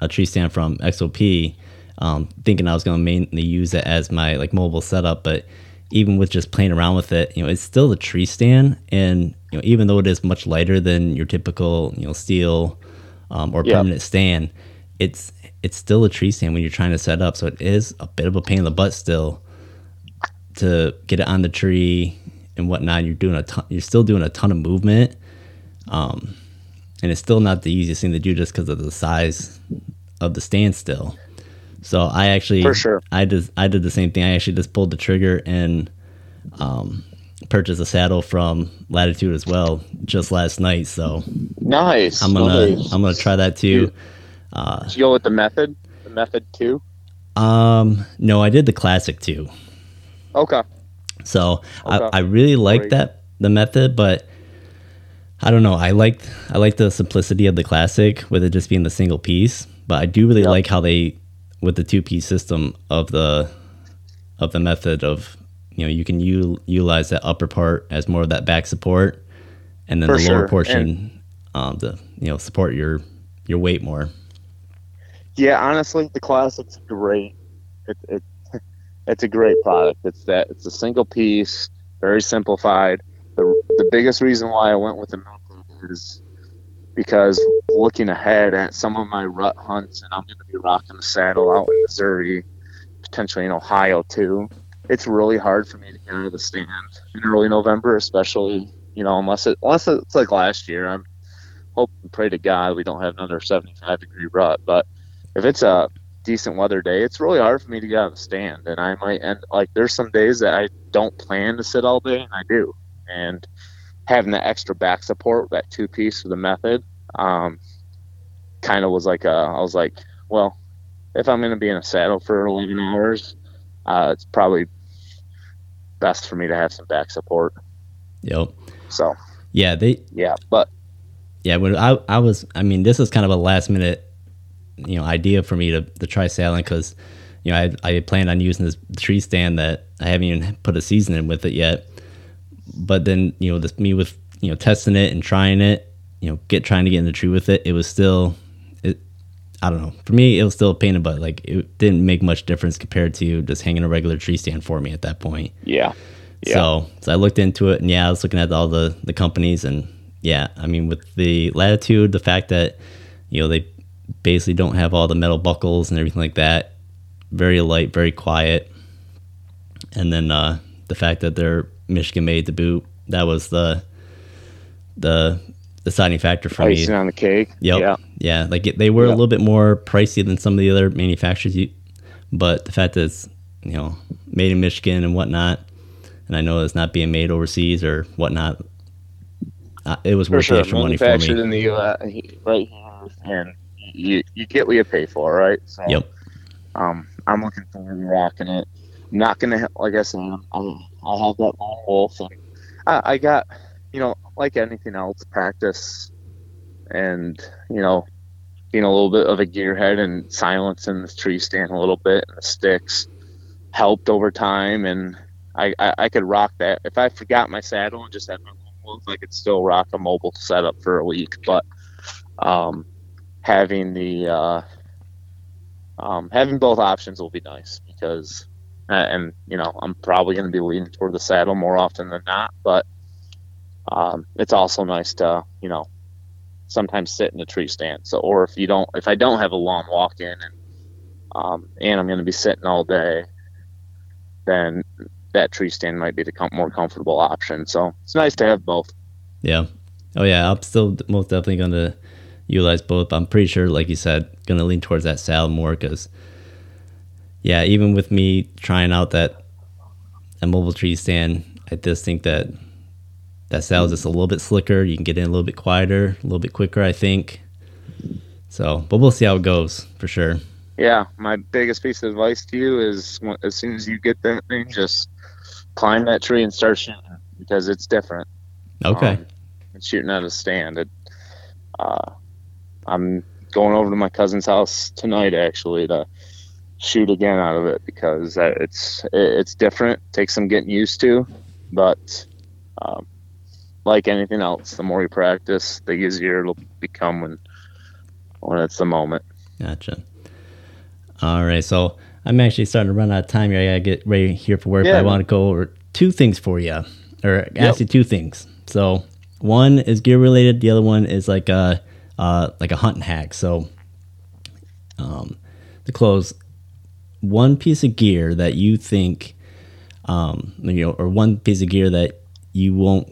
A: a tree stand from XOP, um, thinking I was going to mainly use it as my like mobile setup. But even with just playing around with it, you know, it's still a tree stand, and you know, even though it is much lighter than your typical you know steel um, or permanent stand, it's it's still a tree stand when you're trying to set up. So it is a bit of a pain in the butt still to get it on the tree and whatnot. You're doing a ton, you're still doing a ton of movement, um, and it's still not the easiest thing to do just because of the size of the standstill. So I actually,
B: for sure,
A: I did I did the same thing. I actually just pulled the trigger and um, purchased a saddle from Latitude as well just last night. So
B: nice.
A: I'm gonna
B: nice.
A: I'm gonna try that too.
B: Uh, Did you go with the method? The method two?
A: Um, no, I did the classic two.
B: Okay.
A: So okay. I, I really like that the method, but I don't know. I like I like the simplicity of the classic with it just being the single piece, but I do really yep. like how they with the two piece system of the of the method of you know you can u- utilize that upper part as more of that back support, and then For the lower portion um, to you know support your your weight more.
B: Yeah, honestly, the classic's great. It, it it's a great product. It's that it's a single piece, very simplified. The the biggest reason why I went with the Milk is because looking ahead at some of my rut hunts, and I'm going to be rocking the saddle out in Missouri, potentially in Ohio too. It's really hard for me to get out of the stand in early November, especially you know unless it unless it's like last year. I'm hoping pray to God we don't have another 75 degree rut, but if it's a decent weather day, it's really hard for me to get out of the stand. And I might end like there's some days that I don't plan to sit all day, and I do. And having that extra back support, that two piece of the method, um, kind of was like a, I was like, well, if I'm going to be in a saddle for 11 hours, uh, it's probably best for me to have some back support.
A: Yep.
B: So.
A: Yeah, they.
B: Yeah, but.
A: Yeah, when I I was, I mean, this is kind of a last minute you know idea for me to, to try saddling because you know I I planned on using this tree stand that I haven't even put a season in with it yet. But then you know this me with you know testing it and trying it, you know get trying to get in the tree with it. It was still it. I don't know. For me, it was still a pain in the butt. Like it didn't make much difference compared to just hanging a regular tree stand for me at that point.
B: Yeah.
A: Yeah. So, so I looked into it, and yeah, I was looking at all the the companies, and yeah, I mean, with the latitude, the fact that you know they basically don't have all the metal buckles and everything like that, very light, very quiet, and then uh, the fact that they're Michigan made the boot, that was the the deciding factor for
B: Icing
A: me.
B: on the cake.
A: Yep.
B: Yeah.
A: Yeah. Like it, they were a little bit more pricey than some of the other manufacturers, you, but the fact that it's you know made in Michigan and whatnot, and I know it's not being made overseas or whatnot, uh, it was
B: For
A: worth the extra money for
B: Manufactured
A: me.
B: in the U.S. right here, and you you get what you pay for, right? So,
A: Yep.
B: Um, I'm looking forward to rocking it. I'm not gonna, like I said, I'll, I'll have that lone wolf. I, I got, you know, like anything else, practice, and you know, being a little bit of a gearhead and silencing the tree stand a little bit and the sticks helped over time, and I, I, I could rock that. If I forgot my saddle and just had my lone wolf, I could still rock a mobile setup for a week. But um, having the uh, um, having both options will be nice because, uh, and you know, I'm probably going to be leaning toward the saddle more often than not. But um, it's also nice to, you know, sometimes sit in a tree stand. So, or if you don't, if I don't have a long walk in and um, and I'm going to be sitting all day, then that tree stand might be the com- more comfortable option. So it's nice to have both.
A: Yeah. Oh yeah, I'm still most definitely going to utilize both. I'm pretty sure, like you said, going to lean towards that saddle more because, yeah, even with me trying out that a mobile tree stand, I just think that that saddle's just a little bit slicker. You can get in a little bit quieter, a little bit quicker, I think. So, but we'll see how it goes for sure.
B: Yeah, my biggest piece of advice to you is as soon as you get that thing, just climb that tree and start shooting because it's different.
A: Okay.
B: Um, it's shooting at a stand. It, uh, I'm going over to my cousin's house tonight actually to shoot again out of it because it's it's different. Takes some getting used to, but um, like anything else, the more you practice, the easier it'll become when when it's the moment.
A: Gotcha. All right, so I'm actually starting to run out of time here. I gotta get ready here for work. but
B: Yeah.
A: I want to go over two things for you, or actually two things. So one is gear related. The other one is like a uh, like a hunting hack. So um, to close, one piece of gear that you think, um, you know, or one piece of gear that you won't,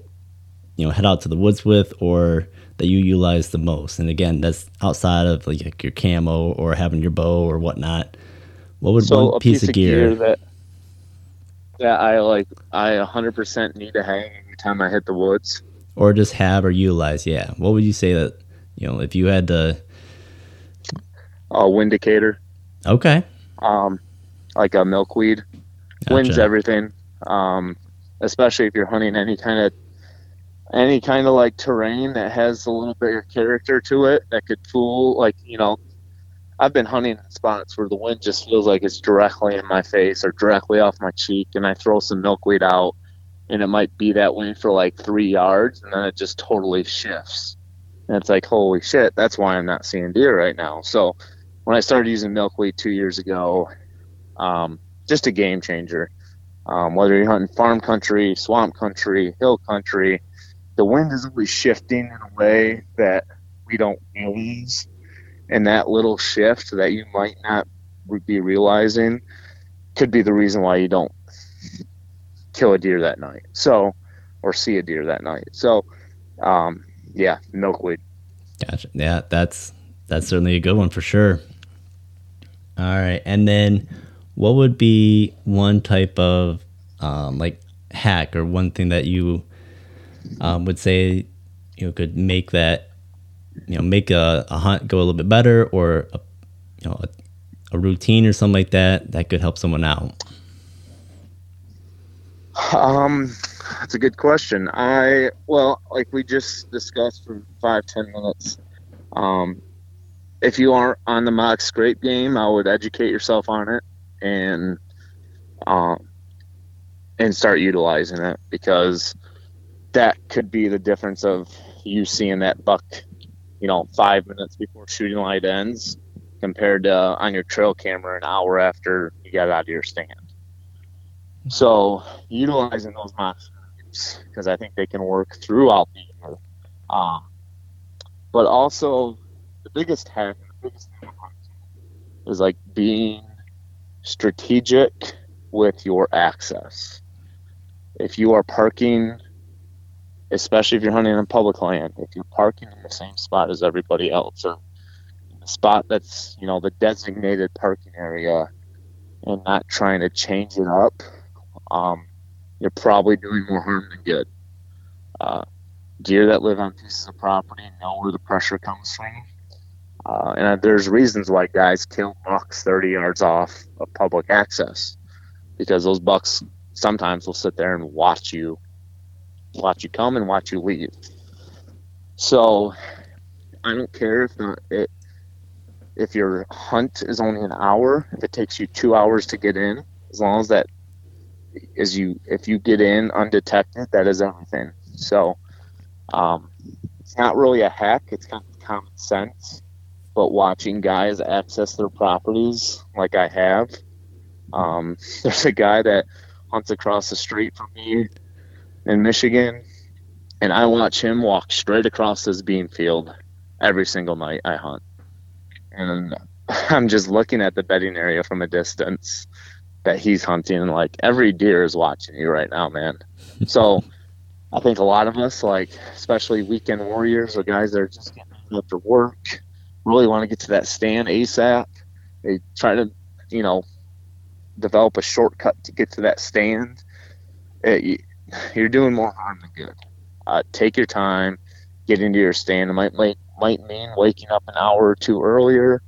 A: you know, head out to the woods with, or that you utilize the most. And again, that's outside of like your camo or having your bow or whatnot. What would
B: so
A: one
B: a
A: piece, of gear?
B: that that I like I 100% need to hang every time I hit the woods.
A: or just have or utilize? Yeah. What would you say that you know if you had to?
B: A windicator,
A: Okay.
B: Um, like a milkweed, wins everything. Um, especially if you're hunting any kind of any kind of like terrain that has a little bit of character to it that could fool like you know i've been hunting in spots where the wind just feels like it's directly in my face or directly off my cheek and i throw some milkweed out and it might be that way for like three yards and then it just totally shifts and it's like holy shit that's why i'm not seeing deer right now so when i started using milkweed two years ago um, just a game changer um, whether you're hunting farm country, swamp country, hill country, the wind is always shifting in a way that we don't realize. And that little shift that you might not be realizing could be the reason why you don't kill a deer that night. So, or see a deer that night. So, um, yeah, milkweed.
A: Gotcha. Yeah, that's that's certainly a good one for sure. All right, and then what would be one type of um, like hack or one thing that you um, would say you know could make that you know make a, a hunt go a little bit better or a, you know a, a routine or something like that that could help someone out.
B: Um, that's a good question. I well, like we just discussed for five ten minutes. Um, if you aren't on the mock scrape game, I would educate yourself on it and um, and start utilizing it because that could be the difference of you seeing that buck, you know, five minutes before shooting light ends compared to uh, on your trail camera an hour after you got out of your stand. So utilizing those monitors because I think they can work throughout the year. Um, but also the biggest hack and the biggest thing is like being strategic with your access. If you are parking, especially if you're hunting on public land, if you're parking in the same spot as everybody else or in the spot that's, you know, the designated parking area and not trying to change it up, um, you're probably doing more harm than good. Uh, deer that live on pieces of property know where the pressure comes from. Uh, and there's reasons why guys kill bucks 30 yards off of public access because those bucks sometimes will sit there and watch you watch you come and watch you leave. So i don't care if not, it, if your hunt is only an hour if it takes you two hours to get in as long as that as you if you get in undetected that is everything. So um, it's not really a hack it's kind of common sense but watching guys access their properties like I have. Um, there's a guy that hunts across the street from me in Michigan, and I watch him walk straight across this bean field every single night I hunt. And I'm just looking at the bedding area from a distance that he's hunting, and like every deer is watching you right now, man. So I think a lot of us, like especially weekend warriors or guys that are just getting after work, really want to get to that stand ASAP. They try to, you know, develop a shortcut to get to that stand. It, you're doing more harm than good. Uh, take your time, get into your stand. It might, might might mean waking up an hour or two earlier.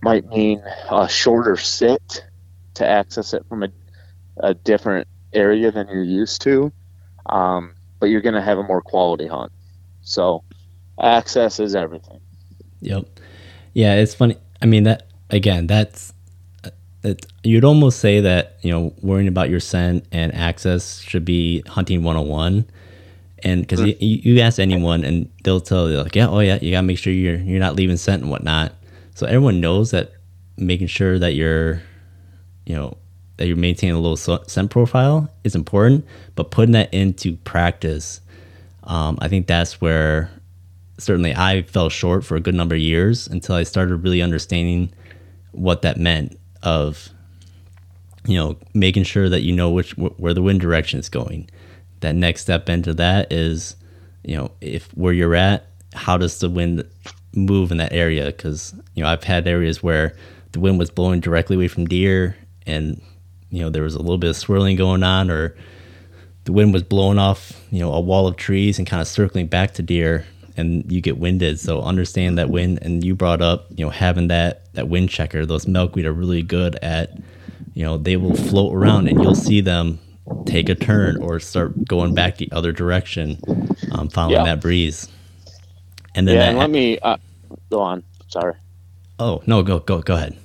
B: Might mean a shorter sit to access it from a, a different area than you're used to. Um, but you're going to have a more quality hunt. So access is everything.
A: Yep. Yeah, it's funny. I mean that again. That's it, you'd almost say that you know worrying about your scent and access should be hunting 101 and because you, you ask anyone and they'll tell you like yeah oh yeah you gotta make sure you're you're not leaving scent and whatnot so everyone knows that making sure that you're you know that you're maintaining a low scent profile is important but putting that into practice um, i think that's where certainly I fell short for a good number of years until I started really understanding what that meant of you know making sure that you know which where the wind direction is going. That next step into that is you know if where you're at how does the wind move in that area? Because you know I've had areas where the wind was blowing directly away from deer and you know there was a little bit of swirling going on or the wind was blowing off you know a wall of trees and kind of circling back to deer and you get winded. So understand that wind. And you brought up, you know, having that that wind checker. Those milkweed are really good at, you know, they will float around and you'll see them take a turn or start going back the other direction, um, following yeah. that breeze.
B: And then yeah, and let me uh, go on. Sorry.
A: Oh no, go go go ahead.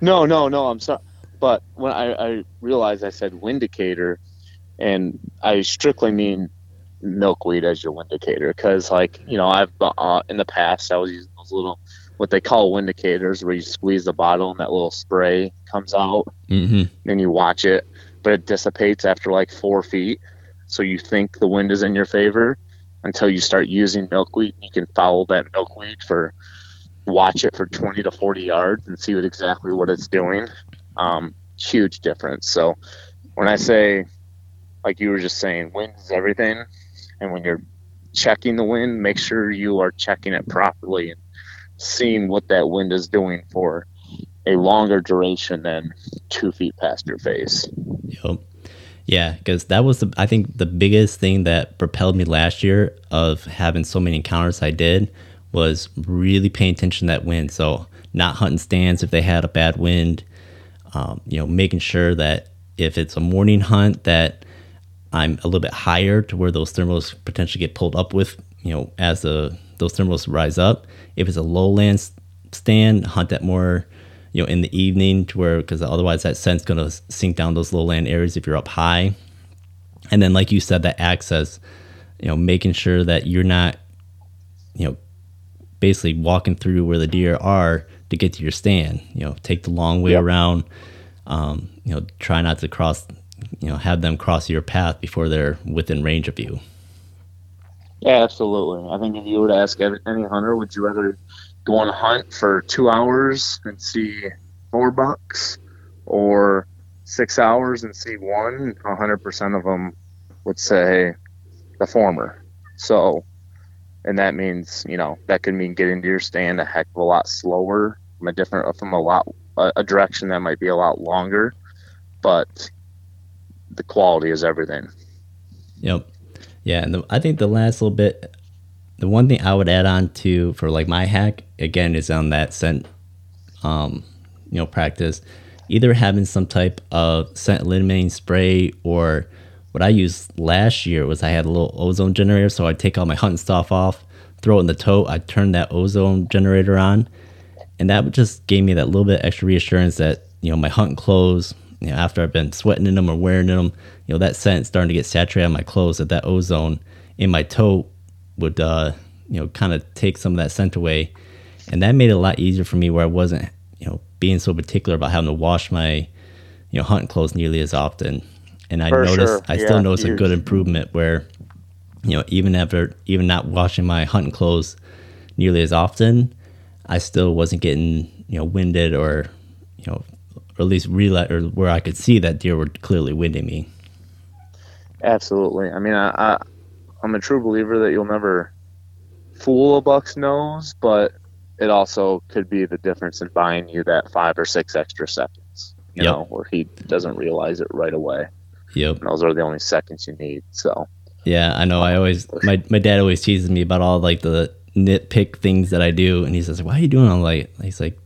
B: No, no, no. I'm sorry, but when I, I realized I said windicator, and I strictly mean milkweed as your windicator because like you know i've uh, in the past i was using those little what they call windicators where you squeeze the bottle and that little spray comes out mm-hmm. and you watch it but it dissipates after like four feet. So you think the wind is in your favor until you start using milkweed and you can follow that milkweed for watch it for 20 to 40 yards and see what exactly what it's doing. Um, huge difference. So when i say like you were just saying wind is everything and when you're checking the wind, make sure you are checking it properly and seeing what that wind is doing for a longer duration than two feet past your face.
A: Yep. Yeah, because that was the I think the biggest thing that propelled me last year of having so many encounters I did was really paying attention to that wind. So not hunting stands if they had a bad wind. Um, you know, making sure that if it's a morning hunt that I'm a little bit higher to where those thermals potentially get pulled up with, you know, as the those thermals rise up. If it's a lowland stand, hunt that more, you know, in the evening to where because otherwise that scent's gonna sink down those lowland areas if you're up high. And then, like you said, that access, you know, making sure that you're not, you know, basically walking through where the deer are to get to your stand. You know, take the long way
B: Yep.
A: around. Um, you know, try not to cross. You know, have them cross your path before they're within range of you.
B: Yeah, absolutely. I think if you were to ask any hunter, would you rather go on a hunt for two hours and see four bucks, or six hours and see one? Hundred percent of them would say the former. So, and that means you know that could mean getting to your stand a heck of a lot slower from a different from a lot a direction that might be a lot longer, but the quality is everything.
A: Yep. Yeah, and the, I think the last little bit, the one thing I would add on to for like my hack again is on that scent, um, you know, practice, either having some type of scent eliminating spray or what I used last year was I had a little ozone generator, so I'd take all my hunting stuff off, throw it in the tote, I'd turn that ozone generator on, and that just gave me that little bit extra reassurance that you know my hunting clothes you know after i've been sweating in them or wearing in them you know that scent starting to get saturated on my clothes that that ozone in my tote would uh you know kind of take some of that scent away. And that made it a lot easier for me where i wasn't you know being so particular about having to wash my you know hunting clothes nearly as often. And i
B: For
A: noticed
B: sure.
A: i
B: Yeah,
A: still noticed a good improvement where you know even after even not washing my hunting clothes nearly as often I still wasn't getting you know winded or you know or at least realize or where I could see that deer were clearly winding me.
B: Absolutely. I mean, I, I I'm a true believer that you'll never fool a buck's nose, but it also could be the difference in buying you that five or six extra seconds. You
A: Yep.
B: know, where he doesn't realize it right away.
A: Yep.
B: And those are the only seconds you need. So
A: Yeah, I know. I always my my dad always teases me about all like the nitpick things that I do, and he says, "Why are you doing all like?" He's like,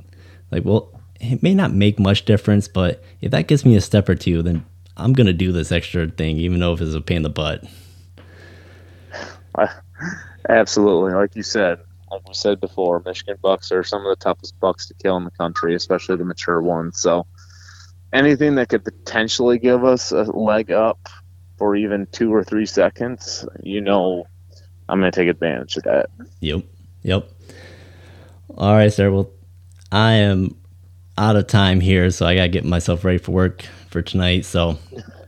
A: "Like, well, it may not make much difference, but if that gets me a step or two, then I'm gonna do this extra thing, even though if it's a pain in the butt."
B: absolutely, like you said, like we said before, Michigan bucks are some of the toughest bucks to kill in the country, especially the mature ones. So anything that could potentially give us a leg up for even two or three seconds, you know, I'm going to take advantage of that.
A: Yep. Yep. All right, sir. Well, I am out of time here, so I gotta get myself ready for work for tonight. So,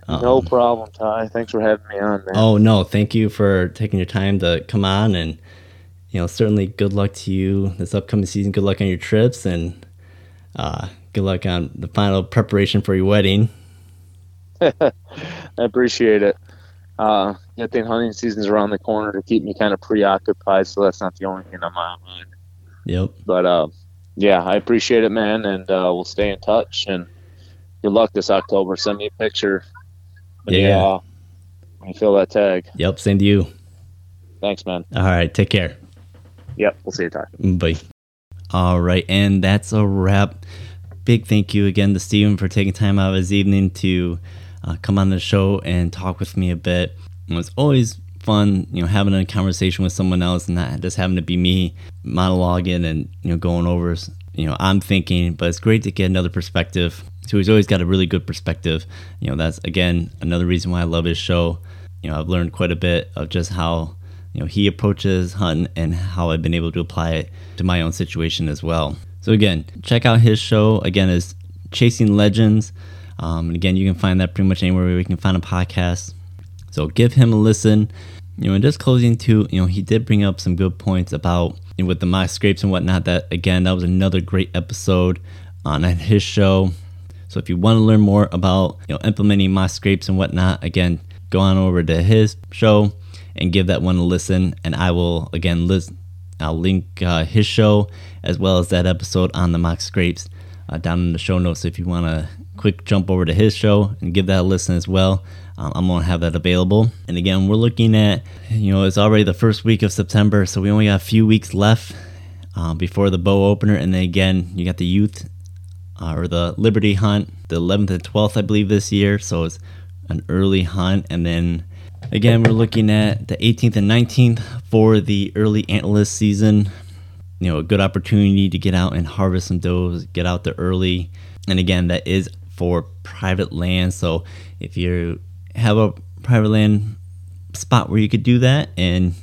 A: um,
B: no problem, Ty. Thanks for having me on, man.
A: Oh no, thank you for taking your time to come on, and you know, certainly good luck to you this upcoming season. Good luck on your trips, and uh, good luck on the final preparation for your wedding.
B: I appreciate it. Uh, good thing hunting season's around the corner to keep me kind of preoccupied, so that's not the only thing on my mind.
A: Yep.
B: But uh, yeah, I appreciate it, man, and uh, we'll stay in touch. And good luck this October. Send me a picture. When you,
A: Yeah.
B: uh, when you fill that tag.
A: Yep. Send you.
B: Thanks, man.
A: All right. Take care.
B: Yep, we'll see you, Ty.
A: Bye. All right, and that's a wrap. Big thank you again to Steven for taking time out of his evening to uh, come on the show and talk with me a bit. It was always fun, you know, having a conversation with someone else and not just having to be me monologuing and you know going over, you know, I'm thinking. But it's great to get another perspective. So he's always got a really good perspective. You know, that's again another reason why I love his show. You know, I've learned quite a bit of just how you know he approaches hunting and how I've been able to apply it to my own situation as well. So again, check out his show. Again, is Chasing Legends. Um, and again, you can find that pretty much anywhere where you can find a podcast. So give him a listen. You know, and just closing too, you know, he did bring up some good points about you know, with the mock scrapes and whatnot. That again, that was another great episode on his show. So if you want to learn more about you know implementing mock scrapes and whatnot, again, go on over to his show and give that one a listen. And I will again list, I'll link uh, his show as well as that episode on the mock scrapes uh, down in the show notes. If you want to quick jump over to his show and give that a listen as well, um, I'm gonna have that available. And again, we're looking at you know it's already the first week of September, so we only got a few weeks left uh, before the bow opener, and then again you got the youth uh, or the Liberty Hunt, the 11th and 12th, I believe, this year. So it's an early hunt. And then again, we're looking at the 18th and 19th for the early antlerless season. You know, a good opportunity to get out and harvest some does, get out there early. And again, that is for private land. So if you have a private land spot where you could do that, and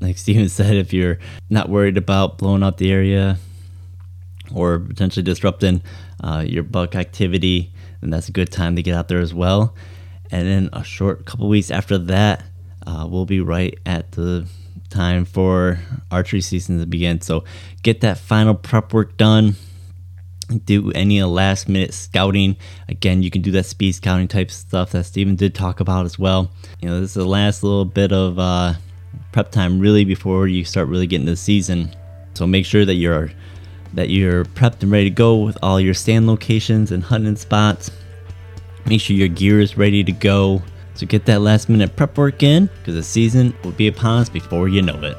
A: like Steven said, if you're not worried about blowing out the area, or potentially disrupting uh, your buck activity, then that's a good time to get out there as well. And then a short couple weeks after that, uh, we'll be right at the time for archery season to begin. So get that final prep work done. Do any last minute scouting. Again, you can do that speed scouting type stuff that Steven did talk about as well. You know, this is the last little bit of uh, prep time really before you start really getting the season. So make sure that you're that you're prepped and ready to go with all your stand locations and hunting spots. Make sure your gear is ready to go. So get that last minute prep work in because the season will be upon us before you know it.